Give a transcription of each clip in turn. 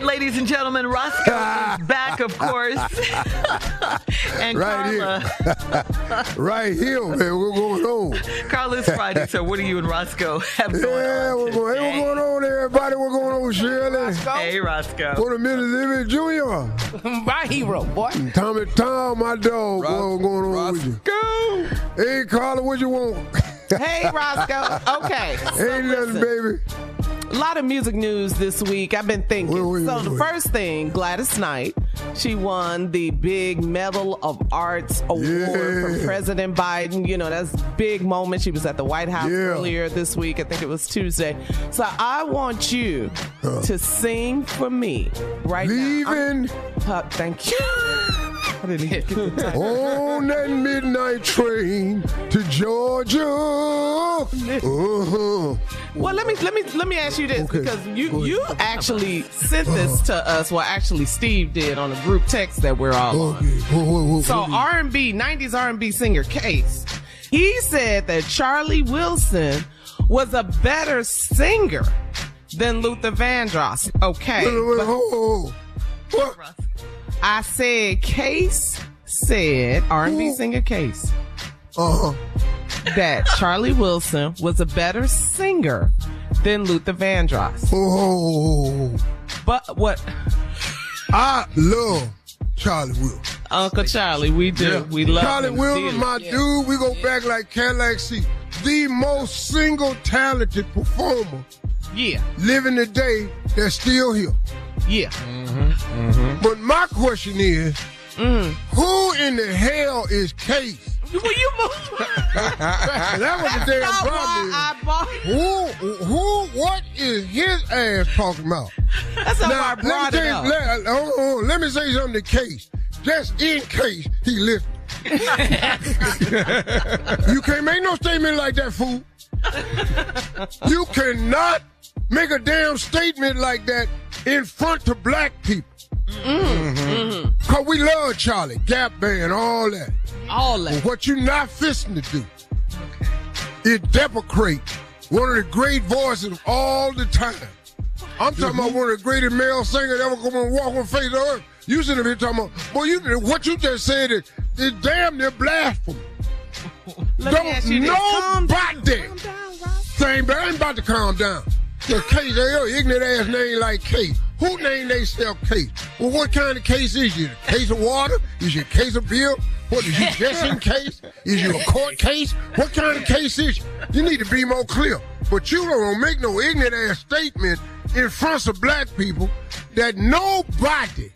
Right, ladies and gentlemen, Roscoe is back, of course. and right Carla. here. right here, man. What's going on? Carla's Friday, so what do you and Roscoe have going Yeah, on? what's going, hey, what's going on, everybody? What's going on, with Shirley? Hey, Roscoe. What a minute, Limit Jr. My hero, boy. Tommy Tom, my dog. Ros- what's going on with you? Go. Hey, Carla, what you want? Hey, Roscoe. Okay. So Ain't nothing, baby. A lot of music news this week. I've been thinking. Wait, wait, so wait, the first thing, Gladys Knight, she won the big Medal of Arts award from President Biden. You know, that's a big moment. She was at the White House Yeah. earlier this week. I think it was Tuesday. So I want you to sing for me right now. Leaving Uh, thank you. I didn't even get the on that midnight train to Georgia. Uh-huh. Well, let me let me let me ask you this Okay. because you you actually sent this to us. Well, actually, Steve did on a group text that we're all on. Okay. Whoa, whoa, whoa, So. R and B, '90s R and B singer Case, he said that Charlie Wilson was a better singer than Luther Vandross. Okay, Wait, wait, wait, but hold, hold. What? I said Case said R and B singer Case Uh-huh. That Charlie Wilson was a better singer than Luther Vandross. Oh, But what? I love Charlie Wilson. Uncle Charlie, we do. We love Charlie him Wilson, my Yeah. dude. We go back like Cadillac C. The most single talented performer Yeah, living today that's still here. yeah. But my question is, Mm. who in the hell is Case? Will you move? That was the damn That's problem. why I bought. Who, who, what is his ass talking about? That's not why I Now, let me, brought it tell you, up. let, uh, hold on, let me say something to Case. Just in case he listened. you can't make no statement like that, fool. you cannot make a damn statement like that in front of black people. Mm-hmm. Mm-hmm. Cause we love Charlie, Gap Band, all that. All But that. what you not fisting to do is deprecate one of the great voices of all the time. I'm talking about mm-hmm. one of the greatest male singers ever come and walk on the face of the earth. You sitting here talking about, boy, you, what you just said is, is damn near blasphemy. Don't ask you this. Calm down. Nobody Calm down, Ross. saying, but I ain't about to calm down. The Case, your ignorant ass name like Case. Who named themselves case? Well, what kind of case is you? A case of water? Is you a case of beer? What is you just in case? Is you a court case? What kind of case is you? You need to be more clear. But you don't make no ignorant ass statement in front of black people that nobody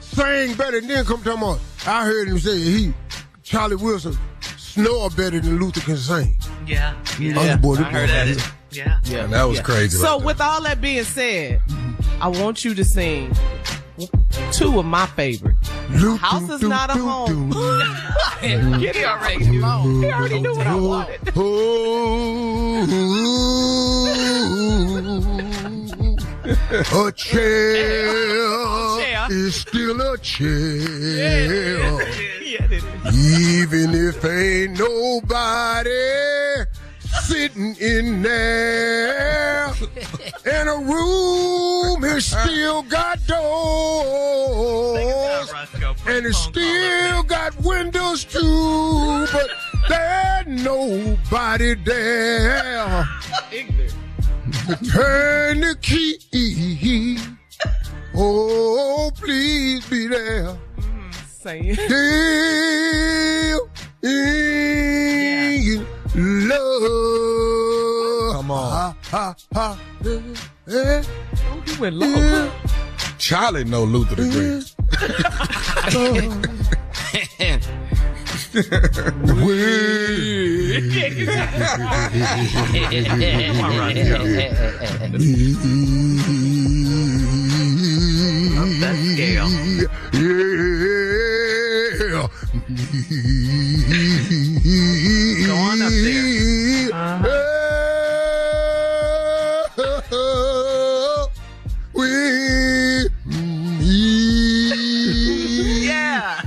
sang better than then come to my I heard him say he Charlie Wilson snore better than Luther can sing. Yeah. Yeah. Boy, I heard that. Yeah. Yeah. that was crazy. So, right with all that being said, I want you to sing two of my favorite. Luther, House is do, not a home. Get it already. He already knew what I wanted. A chair, chair. is still a chair, Yeah, even if ain't nobody sitting in there, and a room has still got doors. And it still got windows too, but there's nobody there. Turn the key. Oh, please be there. Saying. Still in love. Come on. Ha, ha, ha. Eh, eh, You went low. eh, Charlie know Luther the Great. that scale. Yeah.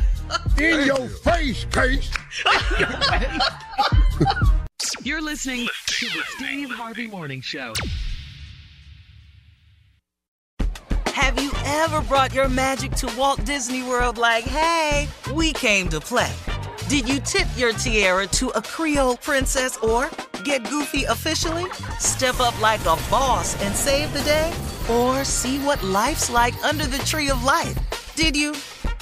In your face, case. You're listening to the Steve Harvey Morning Show. Have you ever brought your magic to Walt Disney World like, hey, we came to play? Did you tip your tiara to a Creole princess or get goofy officially? Step up like a boss and save the day? Or see what life's like under the tree of life? Did you?